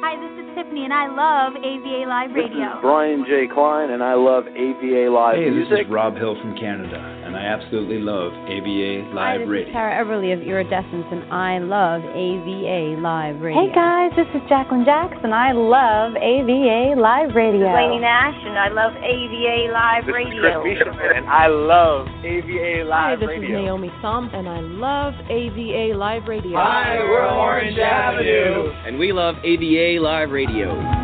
Hi, this is Tiffany, and I love AVA Live Radio. This is Brian J. Klein, and I love AVA Live hey, Music. this is Rob Hill from Canada, and I absolutely love AVA Live Hi, this Radio. is Tara Everly of Iridescence, and I love AVA Live Radio. Hey guys, this is Jacqueline Jackson. And I love AVA Live Radio. This is Lainey Nash, and I love AVA Live this Radio. Is Chris Bishop, and I love AVA Live Hi, this Radio. is Naomi Thumb, and I love AVA Live Radio. Hi, we're Orange Avenue, and we love AVA Live Radio.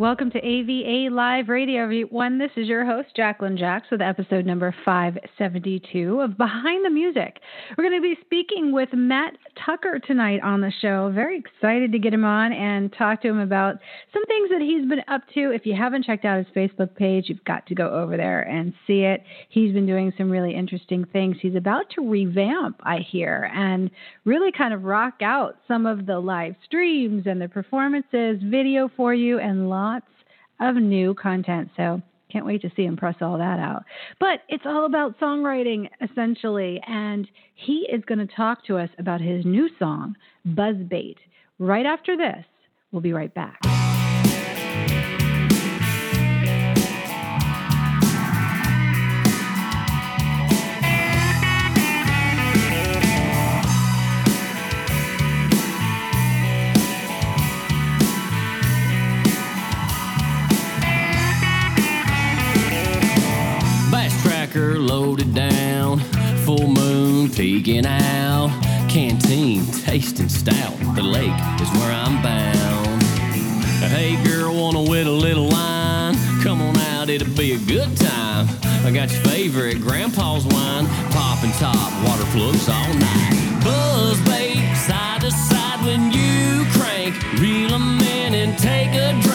Welcome to AVA Live Radio, everyone. This is your host, Jacqueline Jacks, with episode number 572 of Behind the Music. We're going to be speaking with Matt Tucker tonight on the show. Very excited to get him on and talk to him about some things that he's been up to. If you haven't checked out his Facebook page, you've got to go over there and see it. He's been doing some really interesting things. He's about to revamp, I hear, and really kind of rock out some of the live streams and the performances, video for you, and lots of new content. So can't wait to see him press all that out. But it's all about songwriting, essentially. And he is going to talk to us about his new song, Buzzbait. Right after this, we'll be right back. Loaded down, full moon peeking out, canteen tasting stout. The lake is where I'm bound. Hey girl, wanna wet a little line? Come on out, it'll be a good time. I got your favorite grandpa's wine, popping top, water plugs all night. Buzz bait, side to side when you crank, reel 'em in and take a drink,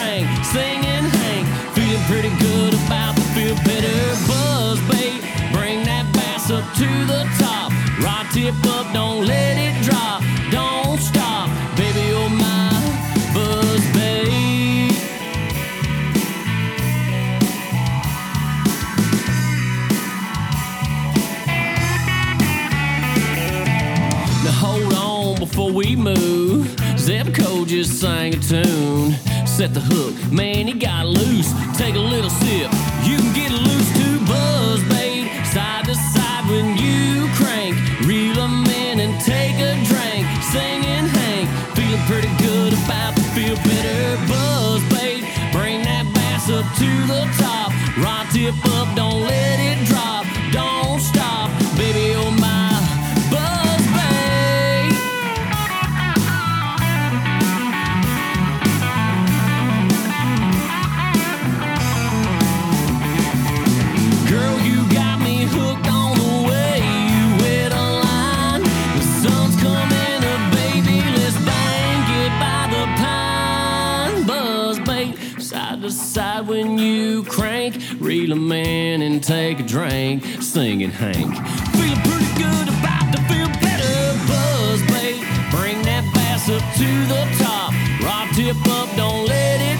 Tip up, don't let it drop. Don't stop, baby, you're my buzz bait. Now hold on before we move. Zebco just sang a tune. Set the hook, man, he got loose. Take a little sip, the top, rod tip up, don't let it side when you crank. Reel a man and take a drink. Singing Hank. Feeling pretty good about to feel better. Buzz bait, bring that bass up to the top. Rod tip up, don't let it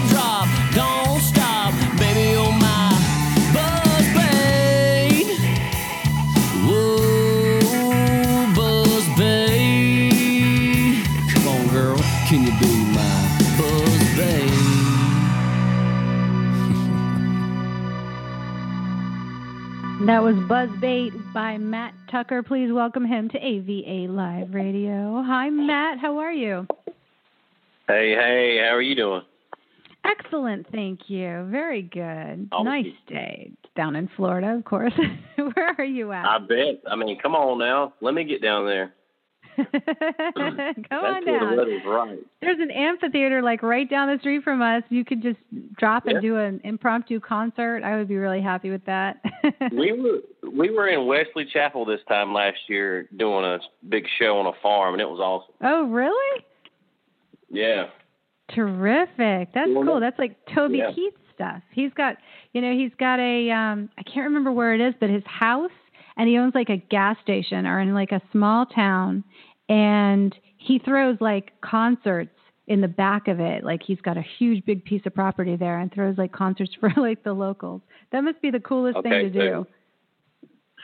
That was Buzzbait by Matt Tucker. Please welcome him to AVA Live Radio. Hi, Matt. How are you? Hey, hey, how are you doing? Excellent, thank you. Very good. Oh, nice day down in Florida, of course. Where are you at? I bet. I mean, come on now. Let me get down there. Come on down. right. There's an amphitheater like right down the street from us. You could just drop Yeah. and do an impromptu concert. I would be really happy with that. we were we were in Wesley Chapel this time last year doing a big show on a farm, and it was awesome. oh, really? Yeah. Terrific. That's Doing cool. it. That's like Toby Yeah. Keith stuff. He's got, you know, he's got a um I can't remember where it is, but his house and he owns like a gas station or in like a small town and he throws like concerts in the back of it. Like he's got a huge big piece of property there and throws like concerts for like the locals. That must be the coolest okay, thing to so do.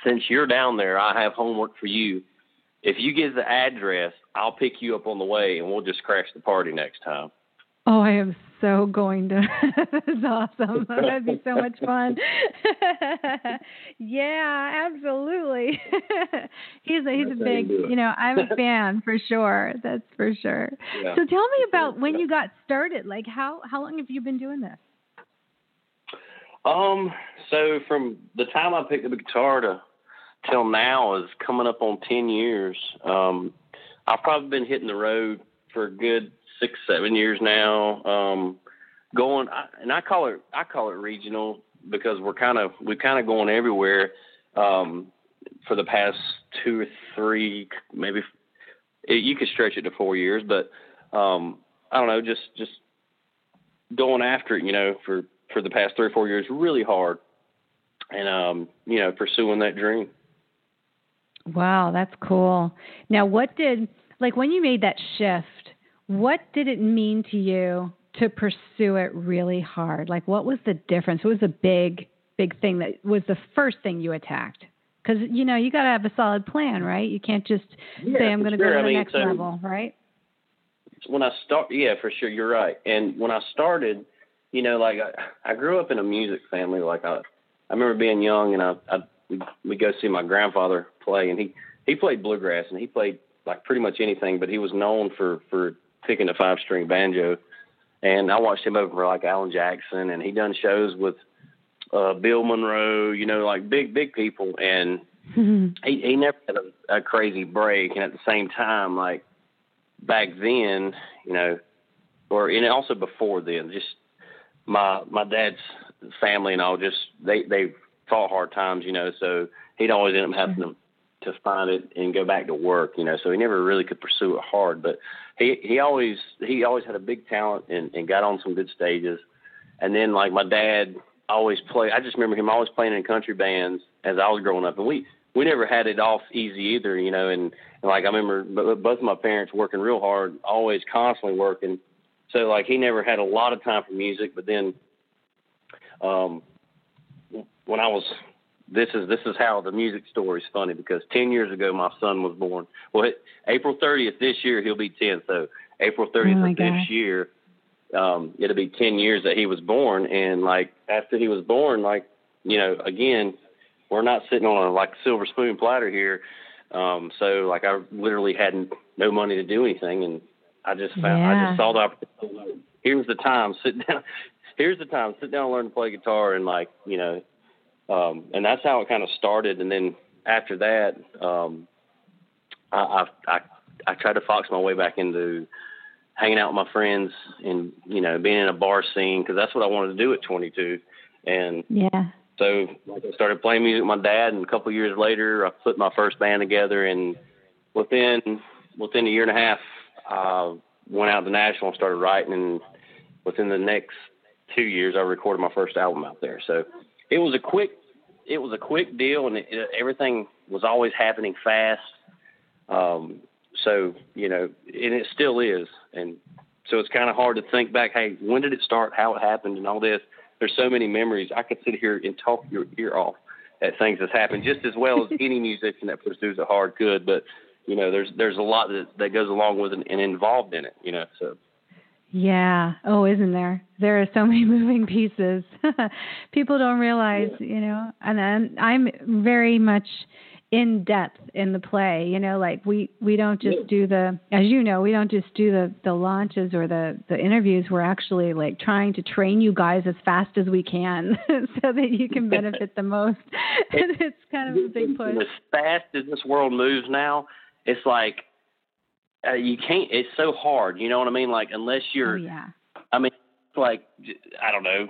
Since you're down there, I have homework for you. If you give the address, I'll pick you up on the way and we'll just crash the party next time. Oh, I am so going to. That's awesome. That'd be so much fun. yeah, absolutely. he's a he's That's a big, you know, I'm a fan for sure. That's for sure. Yeah. So tell me about when you got started. Like how how long have you been doing this? Um, so from the time I picked up a guitar to till now is coming up on ten years. Um, I've probably been hitting the road for a good six, seven years now. Um, going, and I call it, I call it regional because we're kind of, we're kind of going everywhere. Um, for the past two or three, maybe it, you could stretch it to four years, but, um, I don't know, just, just going after it, you know, for, for the past three or four years, really hard and, um, you know, pursuing that dream. Wow, that's cool. Now, what did, like, when you made that shift, what did it mean to you to pursue it really hard? Like, what was the difference? What was the big, big thing that was the first thing you attacked? Because you know you got to have a solid plan, right? You can't just yeah, say I'm going to sure. go to I the mean, next so level, right? When I start, yeah, for sure, you're right. And when I started, you know, like I, I grew up in a music family. Like I, I remember being young, and I, I we go see my grandfather play, and he he played bluegrass, and he played like pretty much anything, but he was known for for picking a five string banjo. And I watched him over like Alan Jackson, and he done shows with uh Bill Monroe, you know, like big big people, and he he never had a, a crazy break. And at the same time, like back then, you know, or and also before then, just my my dad's family and all just they they fought hard times, you know, so he'd always end up having to to find it and go back to work, you know. So he never really could pursue it hard, but he he always he always had a big talent and, and got on some good stages. And then like my dad always played. I just remember him always playing in country bands as I was growing up, and we we never had it off easy either, you know. And, and like I remember both of my parents working real hard, always constantly working. So like he never had a lot of time for music, but then um when I was this is this is how the music story is funny because ten years ago my son was born. Well, it, April thirtieth this year he'll be ten. So April thirtieth oh of this year, um, it'll be ten years that he was born. And like after he was born, like you know, again, we're not sitting on a like silver spoon platter here. Um, so like I literally had no money to do anything, and I just found yeah. I just saw the opportunity. Here's the time, sit down. Here's the time, sit down and learn to play guitar, and like you know um, and that's how it kind of started. And then after that, um, I, I, I, I tried to fox my way back into hanging out with my friends and, you know, being in a bar scene because that's what I wanted to do at 22. And yeah. So like I started playing music with my dad, and a couple years later, I put my first band together. And within within a year and a half, I went out to Nashville and started writing. And within the next two years, I recorded my first album out there. So it was a quick it was a quick deal and it, it, everything was always happening fast. Um so you know and it still is. And so it's kind of hard to think back hey when did it start? How it happened and all this? There's so many memories. I could sit here and talk your ear off at things that's happened just as well as any musician that pursues it hard could but you know there's there's a lot that that goes along with it and involved in it you know so yeah. Oh, isn't there? There are so many moving pieces. People don't realize, yeah. you know, and then I'm very much in depth in the play, you know, like we we don't just yeah. do the as you know, we don't just do the the launches or the the interviews. We're actually like trying to train you guys as fast as we can so that you can benefit the most. and it's kind of a big push. As fast as this world moves now, it's like uh, you can't. It's so hard. You know what I mean? Like unless you're. Oh, yeah. I mean, it's like I don't know.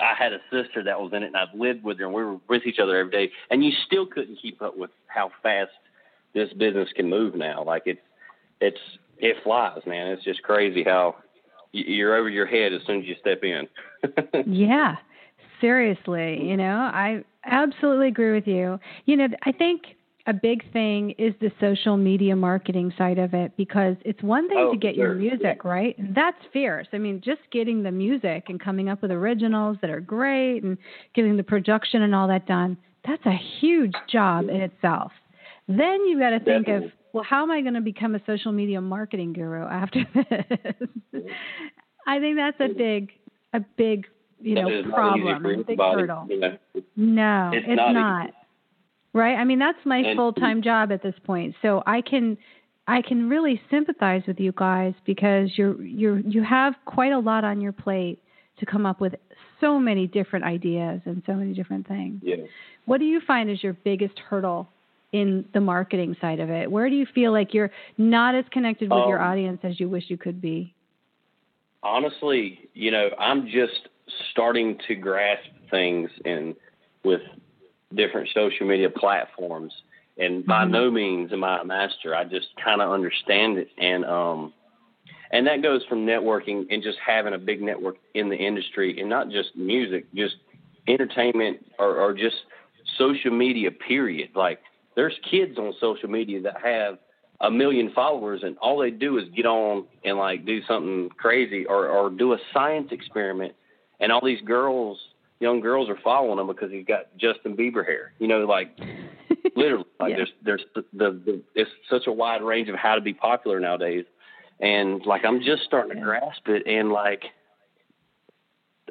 I had a sister that was in it, and I've lived with her, and we were with each other every day, and you still couldn't keep up with how fast this business can move now. Like it's it's it flies, man. It's just crazy how you're over your head as soon as you step in. yeah, seriously. You know, I absolutely agree with you. You know, I think a big thing is the social media marketing side of it because it's one thing oh, to get sure. your music yeah. right? And that's fierce. I mean just getting the music and coming up with originals that are great and getting the production and all that done that's a huge job in itself. Then you've got to think Definitely. of well how am i going to become a social media marketing guru after this? I think that's a big a big you know problem. big hurdle. Know, no it's, it's not, not right? I mean that's my and, full-time job at this point. So i can i can really sympathize with you guys because you're you're you have quite a lot on your plate to come up with so many different ideas and so many different things. Yeah. what do you find is your biggest hurdle in the marketing side of it? Where do you feel like you're not as connected with um, your audience as you wish you could be? Honestly you know i'm just starting to grasp things and with different social media platforms and by mm-hmm. no means am I a master. I just kind of understand it and um and that goes from networking and just having a big network in the industry and not just music, just entertainment or, or just social media period. Like there's kids on social media that have a million followers and all they do is get on and like do something crazy or, or do a science experiment and all these girls young girls are following him because he's got Justin Bieber hair. You know, like literally, like yeah. there's there's the, the, it's such a wide range of how to be popular nowadays, and like I'm just starting to grasp it. And like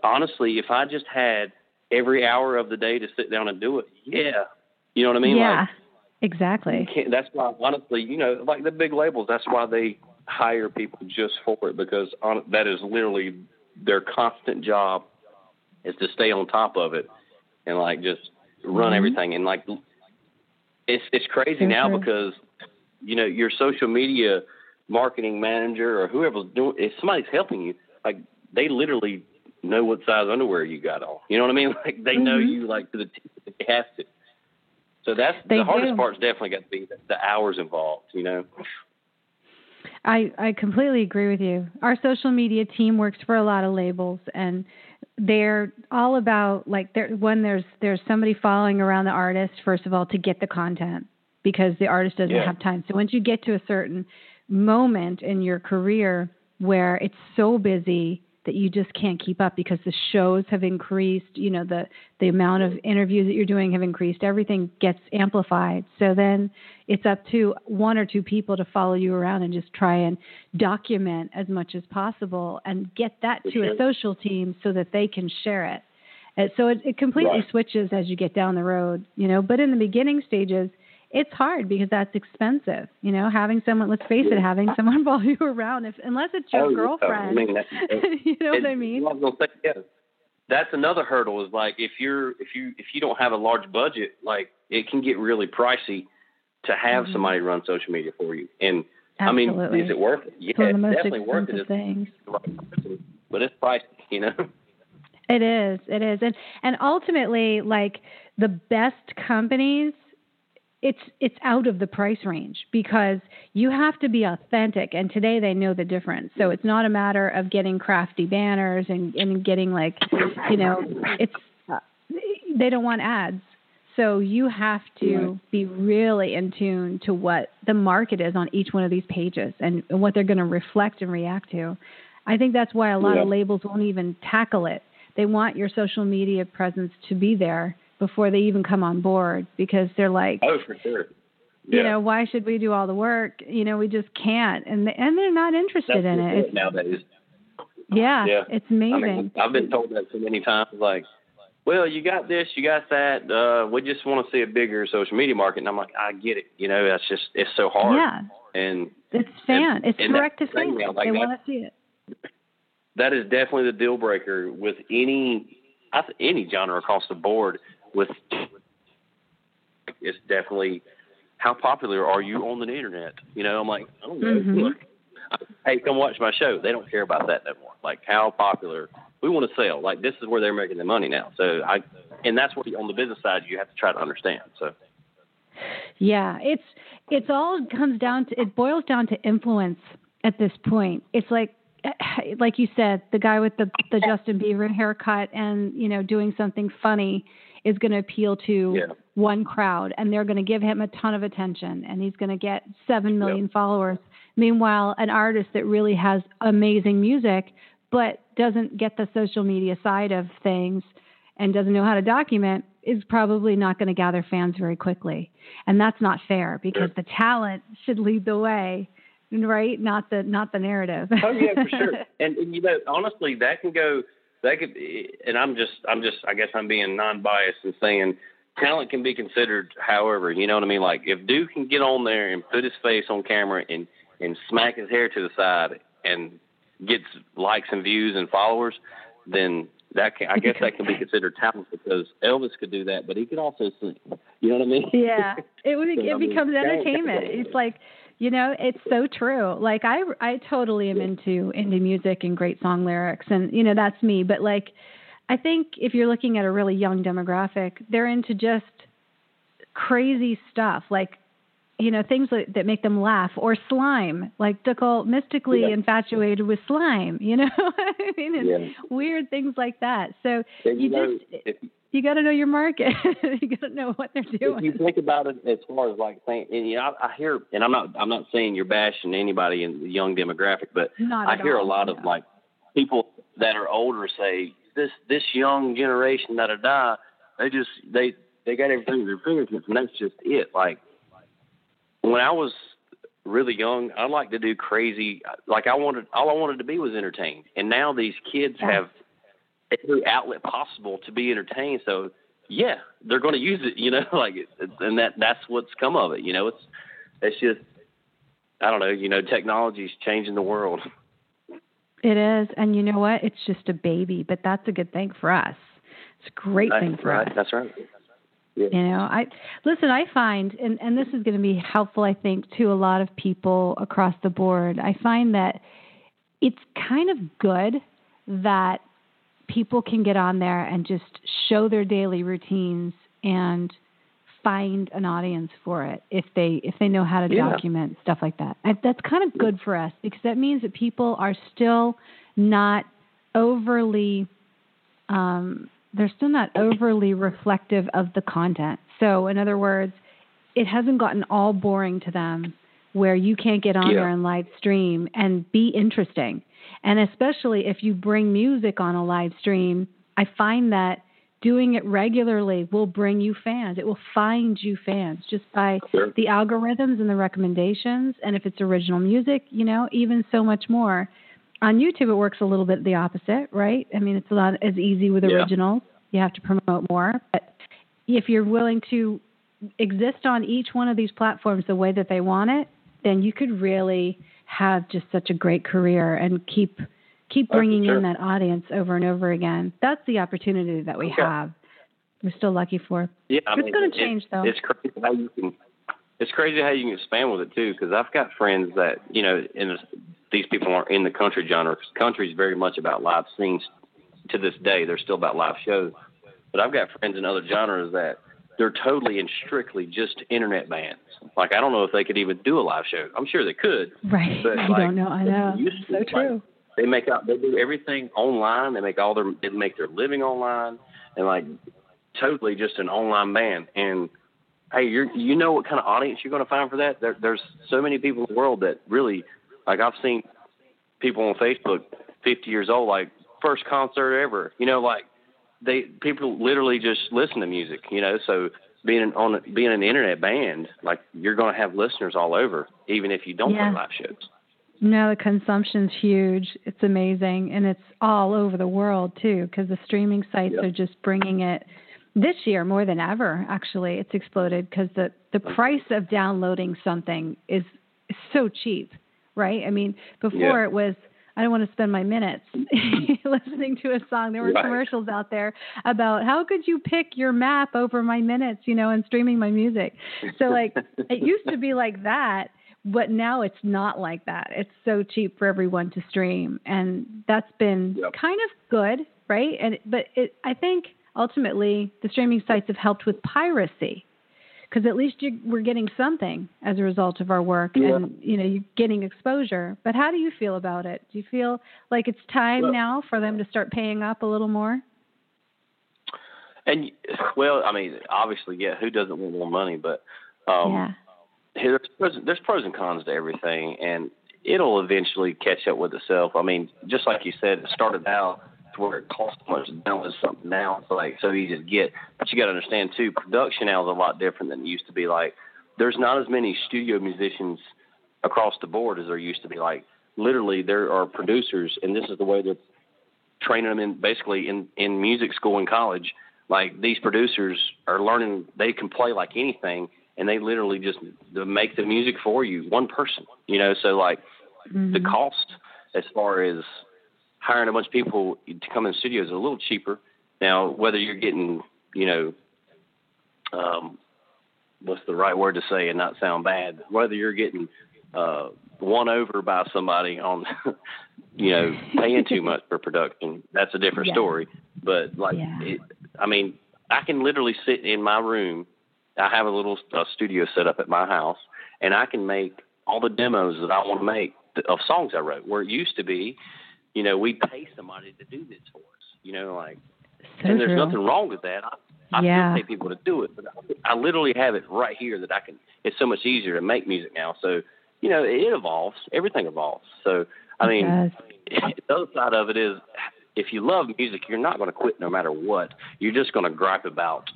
honestly, if I just had every hour of the day to sit down and do it, yeah, you know what I mean? Yeah, like, exactly. That's why honestly, you know, like the big labels, that's why they hire people just for it because on, that is literally their constant job is to stay on top of it and like just run mm-hmm. everything and like it's it's crazy Sure, now because you know your social media marketing manager or whoever's doing if somebody's helping you like they literally know what size underwear you got on you know what i mean like they know Mhm. you like to the t- they have to so that's They the hardest do. part's definitely got to be the, the hours involved you know I I completely agree with you. Our social media team works for a lot of labels and they're all about like there when there's there's somebody following around the artist first of all to get the content because the artist doesn't Yeah. have time. So once you get to a certain moment in your career where it's so busy that you just can't keep up because the shows have increased, you know, the the amount of interviews that you're doing have increased, everything gets amplified. So then it's up to one or two people to follow you around and just try and document as much as possible and get that to a social team so that they can share it. And so it, it completely Right. switches as you get down the road, you know, but in the beginning stages it's hard because that's expensive. You know, having someone let's face it, having someone follow you around if unless it's your Oh, girlfriend. I mean, that- you know what I mean? I say, yeah, that's another hurdle. Is like if you're if you if you don't have a large budget, like it can get really pricey to have Mhm. somebody run social media for you. And Absolutely. I mean, is it worth it? Yeah, it's one of the most it's definitely worth it. It's things. the right person, but it's pricey, you know. It is. It is. And and ultimately like the best companies it's it's out of the price range because you have to be authentic and today they know the difference. So it's not a matter of getting crafty banners and and getting like, you know, it's uh, they don't want ads. So you have to be really in tune to what the market is on each one of these pages and, and what they're going to reflect and react to. I think that's why a lot of labels won't even tackle it. They want your social media presence to be there before they even come on board because they're like, Oh, for sure. you know, why should we do all the work? You know, we just can't, and and they're not interested That's in it. It's, nowadays. yeah, Yeah. it's I amazing. mean, I've been told that so many times. Like, well, you got this, you got that. Uh, we just want to see a bigger social media market. And I'm like, I get it. You know, that's just it's so hard. yeah, And it's fan. and- it's and direct to fan. now, like they want to see it. that is definitely the deal breaker with any I th- any genre across the board. With it's definitely how popular are you on the internet? You know, I'm like, I don't know. Mhm. Look, hey, come watch my show. They don't care about that no more. Like how popular we want to sell. Like this is where they're making their money now. So I and that's what on the business side you have to try to understand. So Yeah, it's it's all comes down to it boils down to influence at this point. It's like like you said, the guy with the the Justin Bieber haircut and you know doing something funny is going to appeal to Yeah. one crowd and they're going to give him a ton of attention and he's going to get 7 million yep. followers. Meanwhile, an artist that really has amazing music but doesn't get the social media side of things and doesn't know how to document is probably not going to gather fans very quickly. And that's not fair because the talent should lead the way, right? Not the not the narrative. oh yeah, for sure. And, and you know, honestly, that can go that could and I'm just I'm just I guess I'm being non-biased and saying talent can be considered however, you know what I mean? Like if Duke can get on there and put his face on camera and and smack his hair to the side and gets likes and views and followers, then that can, I guess that can be considered talent because Elvis could do that, but he could also sing. You know what I mean? Yeah, it would. it becomes entertainment. It's like, you know, it's so true. Like I, I totally am into indie music and great song lyrics, and you know that's me. But like, I think if you're looking at a really young demographic, they're into just crazy stuff like you know things that, that make them laugh or slime like Dickel mystically yeah. infatuated with slime you know I mean yeah. weird things like that so and you, know, just if, you got to know your market you got to know what they're doing if you think about it as far as like saying and you know I, I hear and I'm not I'm not saying you're bashing anybody in the young demographic but I hear all, a lot no. of like people that are older say this this young generation that are die they just they they got everything at their fingertips and that's just it like when I was really young, I like to do crazy. Like I wanted, all I wanted to be was entertained. And now these kids have every outlet possible to be entertained. So yeah, they're going to use it. You know, like, and that that's what's come of it. You know, it's it's just I don't know. You know, technology's changing the world. It is, and you know what? It's just a baby, but that's a good thing for us. It's a great that's thing for right. us. That's right. Yeah. You know, I listen. I find, and and this is going to be helpful, I think, to a lot of people across the board. I find that it's kind of good that people can get on there and just show their daily routines and find an audience for it if they if they know how to yeah. document stuff like that. I, that's kind of good for us because that means that people are still not overly um, they're still not overly reflective of the content. So, in other words, it hasn't gotten all boring to them where you can't get on yeah. there and live stream and be interesting. And especially if you bring music on a live stream, I find that doing it regularly will bring you fans. It will find you fans just by sure. the algorithms and the recommendations. And if it's original music, you know, even so much more on YouTube, it works a little bit the opposite, right? I mean, it's a lot as easy with yeah. originals. You have to promote more, but if you're willing to exist on each one of these platforms the way that they want it, then you could really have just such a great career and keep keep oh, bringing sure. in that audience over and over again. That's the opportunity that we okay. have. We're still lucky for. Yeah, I it's going to change it, though. It's crazy how you can. It's crazy how you can expand with it too, because I've got friends that you know, and these people aren't in the country genre. Country is very much about live scenes. To this day, they're still about live shows. But I've got friends in other genres that they're totally and strictly just internet bands. Like I don't know if they could even do a live show. I'm sure they could. Right. But I like, don't know. I know. So like, true. They make out. They do everything online. They make all their. They make their living online, and like totally just an online band. And hey, you you know what kind of audience you're going to find for that? There, there's so many people in the world that really like I've seen people on Facebook, 50 years old, like first concert ever. You know, like they people literally just listen to music. You know, so being on being an internet band, like you're going to have listeners all over, even if you don't yeah. play live shows. No, the consumption's huge. It's amazing, and it's all over the world too, because the streaming sites yep. are just bringing it. This year, more than ever, actually, it's exploded because the the price of downloading something is, is so cheap right? I mean, before yeah. it was I don't want to spend my minutes listening to a song. There were right. commercials out there about how could you pick your map over my minutes, you know, and streaming my music. So like it used to be like that, but now it's not like that. It's so cheap for everyone to stream, and that's been yep. kind of good, right? And but it, I think ultimately the streaming sites have helped with piracy because at least you, we're getting something as a result of our work yeah. and you know you're getting exposure but how do you feel about it do you feel like it's time well, now for them to start paying up a little more And well, I mean, obviously, yeah. Who doesn't want more money? But um, yeah. there's pros, there's pros and cons to everything, and it'll eventually catch up with itself. I mean, just like you said, it started out to where it costs so much is something now it's like so easy to get. But you got to understand too, production now is a lot different than it used to be. Like, there's not as many studio musicians across the board as there used to be. Like, literally, there are producers, and this is the way they're training them in basically in in music school and college. Like these producers are learning they can play like anything, and they literally just make the music for you, one person. You know, so like mm-hmm. the cost as far as hiring a bunch of people to come in the studio is a little cheaper. Now, whether you're getting, you know, um, what's the right word to say and not sound bad, whether you're getting uh, won over by somebody on, you know, paying too much for production, that's a different yeah. story. But like, yeah. it, I mean, I can literally sit in my room. I have a little uh, studio set up at my house, and I can make all the demos that I want to make of songs I wrote. Where it used to be, you know, we pay somebody to do this for us. You know, like, so and there's true. nothing wrong with that. I, I yeah. still pay people to do it, but I, I literally have it right here that I can. It's so much easier to make music now. So, you know, it evolves. Everything evolves. So, I mean, the other side of it is, if you love music, you're not going to quit no matter what. You're just going to gripe about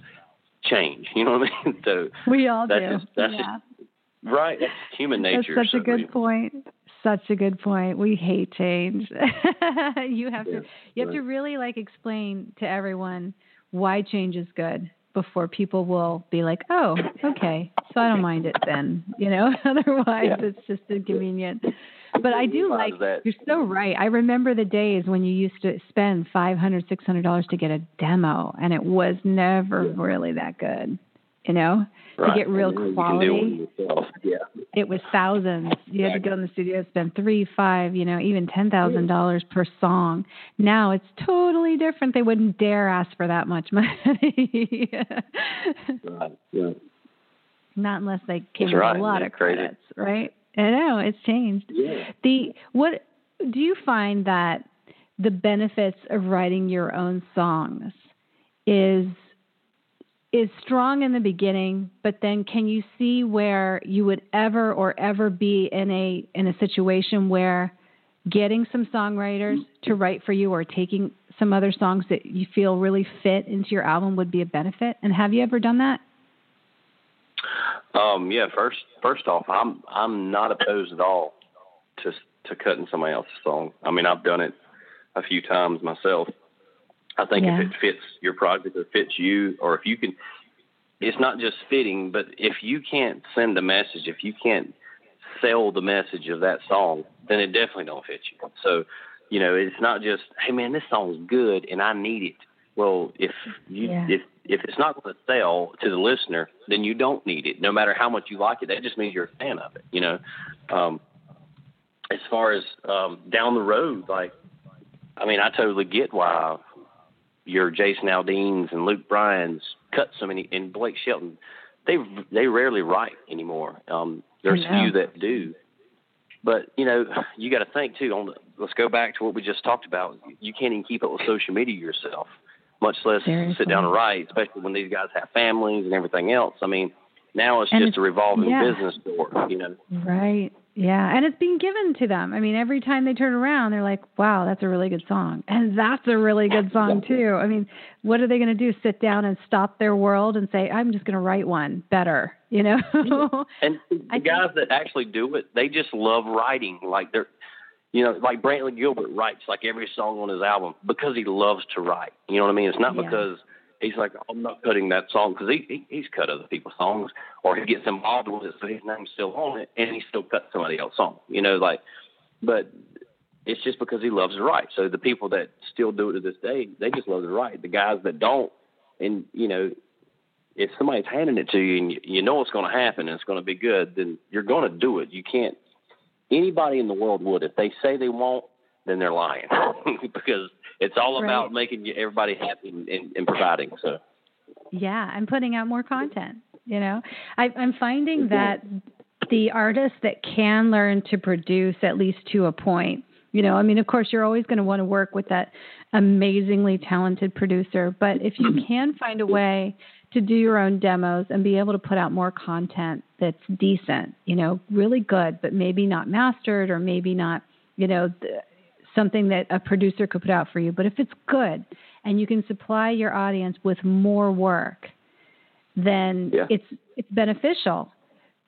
change. You know what I mean? So we all that's do. Just, that's yeah. just right. That's human nature. That's such so, a good point. Such a good point. We hate change. you have yeah, to you have to really like explain to everyone why change is good before people will be like, "Oh, okay, so I don't mind it then." You know, otherwise yeah. it's just inconvenient. But I do like that. you're so right. I remember the days when you used to spend five hundred, six hundred dollars to get a demo, and it was never yeah. really that good. You know, right. to get real and quality. Yeah. It was thousands. You had to go in the studio, spend three, five, you know, even ten thousand dollars per song. Now it's totally different. They wouldn't dare ask for that much money. right. Yeah. Not unless they came That's with right. a lot That's of crazy. credits, right? I know it's changed. Yeah. The what do you find that the benefits of writing your own songs is is strong in the beginning, but then can you see where you would ever or ever be in a in a situation where getting some songwriters to write for you or taking some other songs that you feel really fit into your album would be a benefit? And have you ever done that? Um, yeah, first first off, I'm I'm not opposed at all to to cutting somebody else's song. I mean, I've done it a few times myself. I think Yeah. if it fits your project or fits you, or if you can, it's not just fitting, but if you can't send a message, if you can't sell the message of that song, then it definitely don't fit you. So, you know, it's not just, hey man, this song's good and I need it. Well, if you Yeah. if if it's not going to sell to the listener, then you don't need it. No matter how much you like it, that just means you're a fan of it. You know, um, as far as um, down the road, like, I mean, I totally get why your Jason Aldean's and Luke Bryan's cut so many, and Blake Shelton, they they rarely write anymore. Um, there's few that do, but you know, you got to think too. On the, let's go back to what we just talked about. You can't even keep up with social media yourself, much less Seriously. sit down and write. Especially when these guys have families and everything else. I mean, now it's And just it's- a revolving yeah. business door. You know. Right. Yeah. And it's being given to them. I mean, every time they turn around, they're like, wow, that's a really good song. And that's a really good song, too. I mean, what are they going to do? Sit down and stop their world and say, I'm just going to write one better, you know? And the guys that actually do it, they just love writing. Like they're, you know, like Brantley Gilbert writes like every song on his album because he loves to write. You know what I mean? It's not Yeah. because he's like, I'm not cutting that song because he, he he's cut other people's songs or he gets involved with it, so his name's still on it, and he still cuts somebody else's song. You know, like, but it's just because he loves to write. So the people that still do it to this day, they just love to write. The guys that don't, and you know, if somebody's handing it to you and you, you know it's going to happen and it's going to be good, then you're going to do it. You can't. Anybody in the world would. If they say they won't, then they're lying because it's all about making everybody happy and, and, and providing. So yeah. And putting out more content, you know? I, I'm finding mm-hmm. that the artists that can learn to produce, at least to a point, You know, I mean, of course, you're always going to want to work with that amazingly talented producer, but if you mm-hmm. can find a way to do your own demos and be able to put out more content that's decent, you know, really good, but maybe not mastered or maybe not, you know, something that a producer could put out for you. But if it's good and you can supply your audience with more work, then yeah. it's it's beneficial.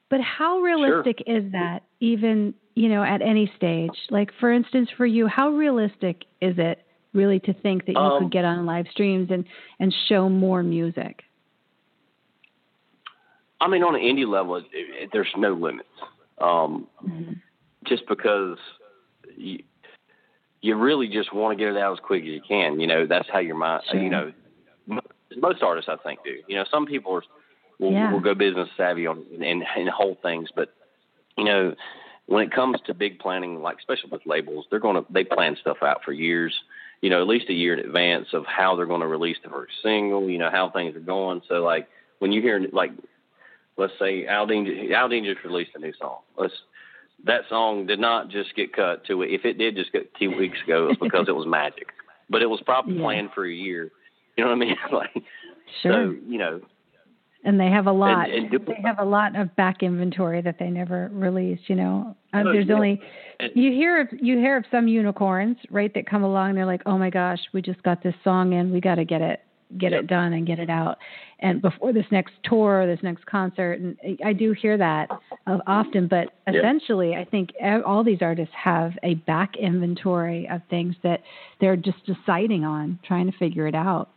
But how realistic sure. is that even, you know, at any stage? Like for instance for you, how realistic is it really to think that you um, could get on live streams and and show more music? I mean, on an indie level, it, it, there's no limits. Um, mm-hmm. Just because you, you really just want to get it out as quick as you can. You know, that's how your mind. Sure. You know, most artists I think do. You know, some people are, will, yeah. will go business savvy on and, and hold things, but you know, when it comes to big planning, like especially with labels, they're going to they plan stuff out for years. You know, at least a year in advance of how they're going to release the first single. You know how things are going. So like when you hear like, let's say Aldean Aldean just released a new song. Let's that song did not just get cut to it. if it did just get two weeks ago, it was because it was magic. But it was probably yeah. planned for a year. You know what I mean? like sure. so, you know. And they have a lot. And, and do, they have a lot of back inventory that they never released. You know, uh, there's yeah. only and, you hear of you hear of some unicorns, right? That come along. and They're like, oh my gosh, we just got this song in. We got to get it get yep. it done and get it out. And before this next tour this next concert and i do hear that often but essentially i think all these artists have a back inventory of things that they're just deciding on trying to figure it out.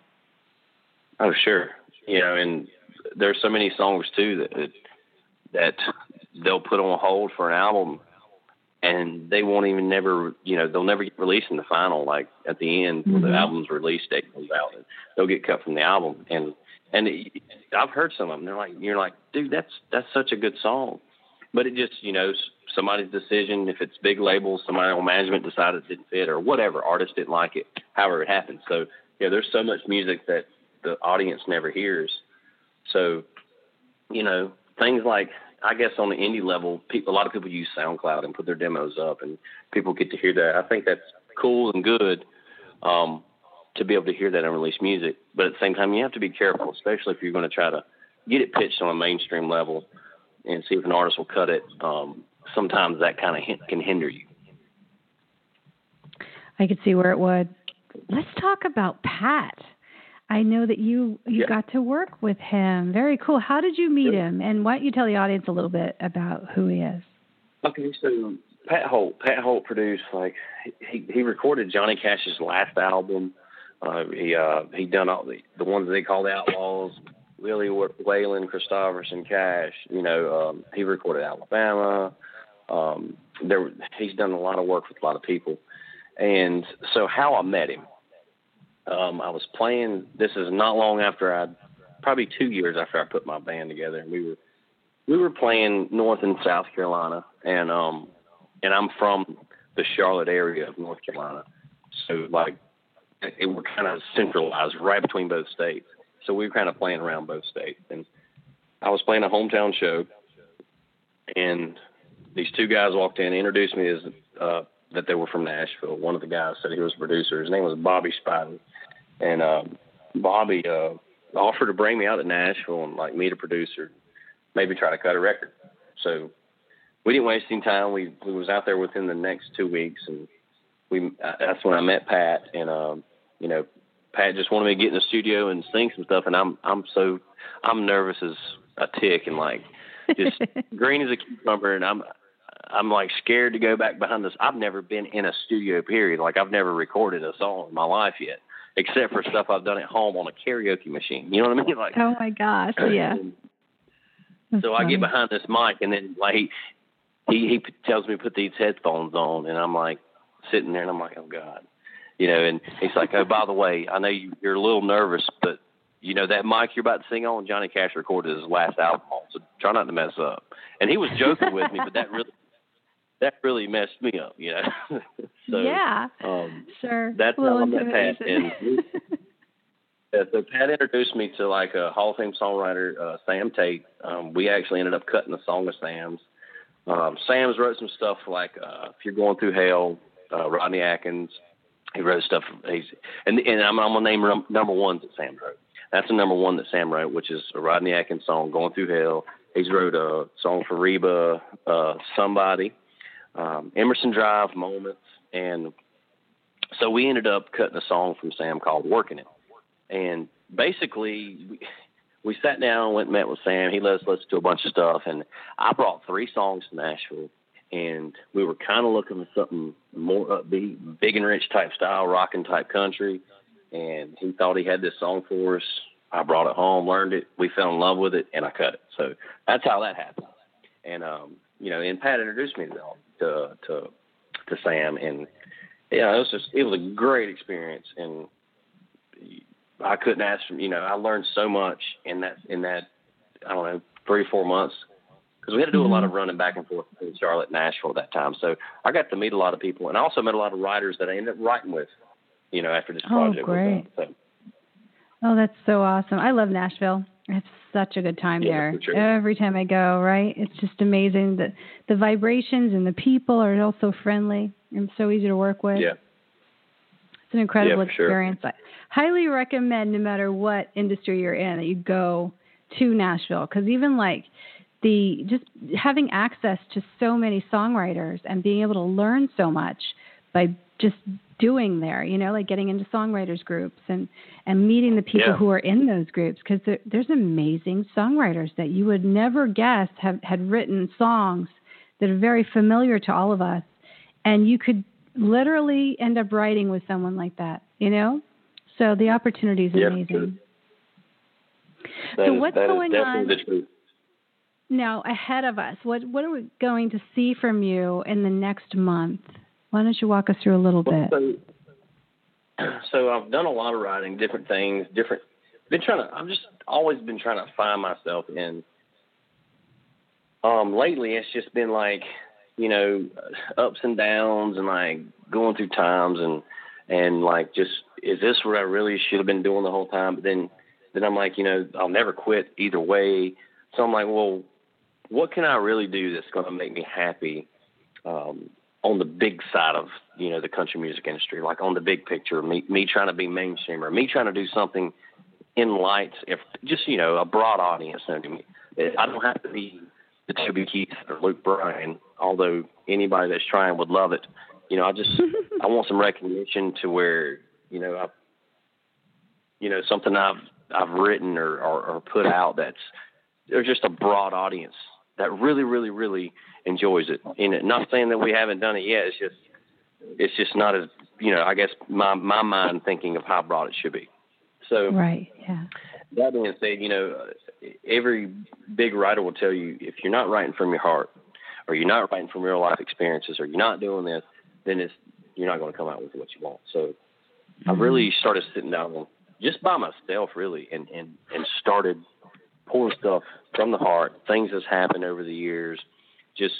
Oh sure. You know and there's so many songs too that that they'll put on hold for an album and they won't even never, you know, they'll never get released in the final. Like at the end, mm-hmm. when the album's release date comes out, they'll get cut from the album. And and it, I've heard some of them. They're like, you're like, dude, that's that's such a good song, but it just, you know, somebody's decision. If it's big labels, somebody on management decided it didn't fit, or whatever, artist didn't like it. However, it happened. So yeah, there's so much music that the audience never hears. So, you know, things like I guess on the indie level, a lot of people use SoundCloud and put their demos up, and people get to hear that. I think that's cool and good um, to be able to hear that and release music. But at the same time, you have to be careful, especially if you're going to try to get it pitched on a mainstream level and see if an artist will cut it. Um, sometimes that kind of can hinder you. I could see where it would. Let's talk about Pat. I know that you you yeah. got to work with him. Very cool. How did you meet him? And why don't you tell the audience a little bit about who he is? Okay, so Pat Holt. Pat Holt produced like he he recorded Johnny Cash's last album. Uh, he uh, he done all the the ones they called Outlaws. Willie Waylon, Kristofferson, Cash. You know, um, he recorded Alabama. Um, there, he's done a lot of work with a lot of people. And so, how I met him um, I was playing. This is not long after I, probably two years after I put my band together, and we were we were playing North and South Carolina, and um, and I'm from the Charlotte area of North Carolina, so like it, we're kind of centralized right between both states. So we were kind of playing around both states, and I was playing a hometown show, and these two guys walked in, introduced me as uh, that they were from Nashville. One of the guys said he was a producer. His name was Bobby Spivey and um, Bobby uh, offered to bring me out to Nashville and like meet a producer, maybe try to cut a record. So we didn't waste any time. We we was out there within the next two weeks, and we uh, that's when I met Pat, and um, you know, Pat just wanted me to get in the studio and sing some stuff, and I'm I'm so I'm nervous as a tick and like just green as a cucumber, and I'm I'm like scared to go back behind this. I've never been in a studio period. Like I've never recorded a song in my life yet except for stuff I've done at home on a karaoke machine. You know what I mean? Like, oh my gosh, yeah. so I get behind this mic, and then like he he tells me to put these headphones on, and I'm like sitting there, and I'm like, oh god, you know. And he's like, oh, by the way, I know you, you're a little nervous, but you know that mic you're about to sing on, Johnny Cash recorded his last album on, so try not to mess up. And he was joking with me, but that really that really messed me up, you know. so, yeah, um, sure. That's how I met Pat. And yeah, so Pat introduced me to like a Hall of Fame songwriter, uh, Sam Tate. Um, we actually ended up cutting a song of Sam's. Um, Sam's wrote some stuff like uh, "If You're Going Through Hell," uh, Rodney Atkins. He wrote stuff. He's and and I'm, I'm gonna name number ones that Sam wrote. That's the number one that Sam wrote, which is a Rodney Atkins song, "Going Through Hell." He's wrote a song for Reba, uh, "Somebody," um, Emerson Drive, "Moments," and so we ended up cutting a song from Sam called "Working It," and basically. We, we sat down went and met with Sam. He let us listen to a bunch of stuff, and I brought three songs to Nashville and we were kind of looking for something more upbeat, big and rich type style, rocking type country. And he thought he had this song for us. I brought it home, learned it. We fell in love with it, and I cut it. So that's how that happened. And um, you know, and Pat introduced me to to to, to Sam, and yeah, it was just it was a great experience, and I couldn't ask him. You know, I learned so much in that in that I don't know three four months because we had to do a lot of mm-hmm. running back and forth between Charlotte and Nashville at that time. So I got to meet a lot of people, and I also met a lot of writers that I ended up writing with, you know, after this project. Oh, great! So. Oh, that's so awesome! I love Nashville. I have such a good time yeah, there. Sure. Every time I go, right? It's just amazing. The the vibrations and the people are also friendly and so easy to work with. Yeah. It's an incredible yeah, experience. Sure. I highly recommend, no matter what industry you're in, that you go to Nashville because even like the just having access to so many songwriters and being able to learn so much by just doing there you know like getting into songwriters groups and and meeting the people yeah. who are in those groups because there, there's amazing songwriters that you would never guess have had written songs that are very familiar to all of us. And you could literally end up writing with someone like that you know? So the opportunity is amazing. So is, what's going on the now ahead of us? What what are we going to see from you in the next month why don't you walk us through a little bit? so, so i've done a lot of writing different things different been trying to i've just always been trying to find myself in um lately it's just been like you know ups and downs and like going through times and and like just is this what i really should have been doing the whole time? But then then i'm like you know i'll never quit either way. So i'm like well what can I really do that's going to make me happy? Um, on the big side of you know the country music industry, like on the big picture, me me trying to be mainstream or me trying to do something in lights, if just you know a broad audience. I mean, I don't have to be the Toby Keith or Luke Bryan, although anybody that's trying would love it. You know, I just I want some recognition to where you know I, you know something I've I've written or, or, or put out that's there's just a broad audience that really, really, really enjoys it. And not saying that we haven't done it yet. It's just it's just not as you know. I guess my my mind thinking of how broad it should be. So right, yeah. That being said, you know, every big writer will tell you if you're not writing from your heart, or you're not writing from real life experiences, or you're not doing this, then it's you're not going to come out with what you want. So mm-hmm. I really started sitting down just by myself, really, and and and started pulling stuff from the heart, things that's happened over the years. Just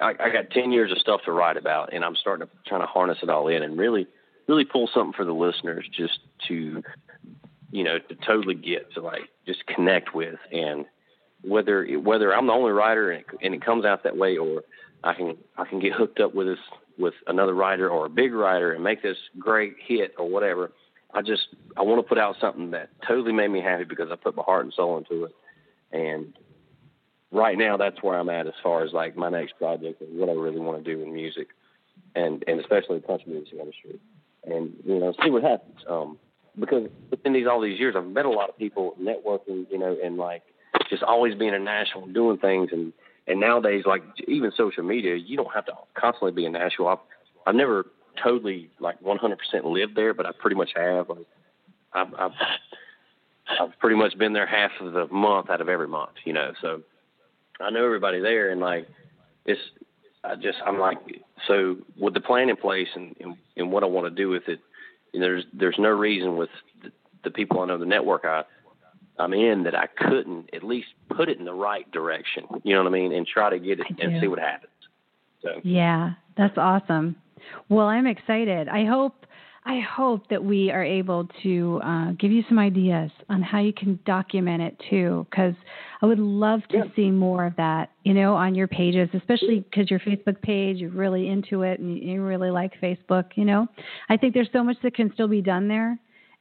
I, I got ten years of stuff to write about, and I'm starting to trying to harness it all in and really, really pull something for the listeners, just to, you know, to totally get to like just connect with, and whether whether I'm the only writer and it, and it comes out that way, or I can I can get hooked up with this with another writer or a big writer and make this great hit or whatever. I just I want to put out something that totally made me happy because I put my heart and soul into it and right now, that's where I'm at as far as like my next project and what I really want to do in music, and and especially the country music industry, and you know see what happens. Um, because within these all these years, I've met a lot of people, networking, you know, and like just always being in Nashville, doing things, and and nowadays, like even social media, you don't have to constantly be in Nashville. I've I've never totally like 100% lived there, but I pretty much have. Like I've, I've I've pretty much been there half of the month out of every month, you know. So I know everybody there, and like it's I just I'm like so with the plan in place and and, and what I want to do with it. You know, there's there's no reason with the, the people I know the network I I'm in that I couldn't at least put it in the right direction. You know what I mean, and try to get it and see what happens. So yeah, that's awesome. Well, I'm excited. I hope I hope that we are able to uh, give you some ideas on how you can document it too, because I would love to yeah. see more of that, you know, on your pages, especially because your Facebook page, you're really into it and you really like Facebook, you know. I think there's so much that can still be done there,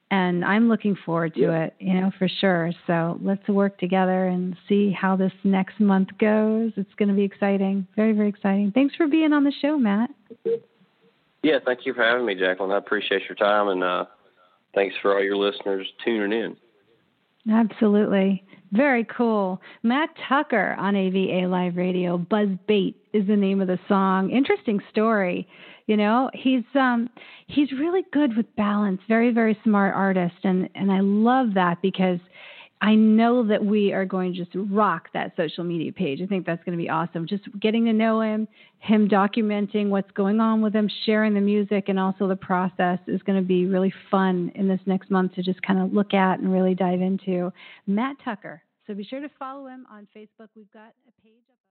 and I'm looking forward to yeah. it, you know, for sure. So let's work together and see how this next month goes. It's going to be exciting, very, very exciting. Thanks for being on the show, Matt. Yeah, thank you for having me, Jacqueline. I appreciate your time, and uh, thanks for all your listeners tuning in. Absolutely. Very cool. Matt Tucker on AVA Live Radio. Buzz Bait is the name of the song. Interesting story. You know, he's um he's really good with balance, very, very smart artist and and I love that because I know that we are going to just rock that social media page. I think that's going to be awesome. Just getting to know him, him documenting what's going on with him, sharing the music, and also the process is going to be really fun in this next month to just kind of look at and really dive into. Matt Tucker. So be sure to follow him on Facebook. We've got a page up.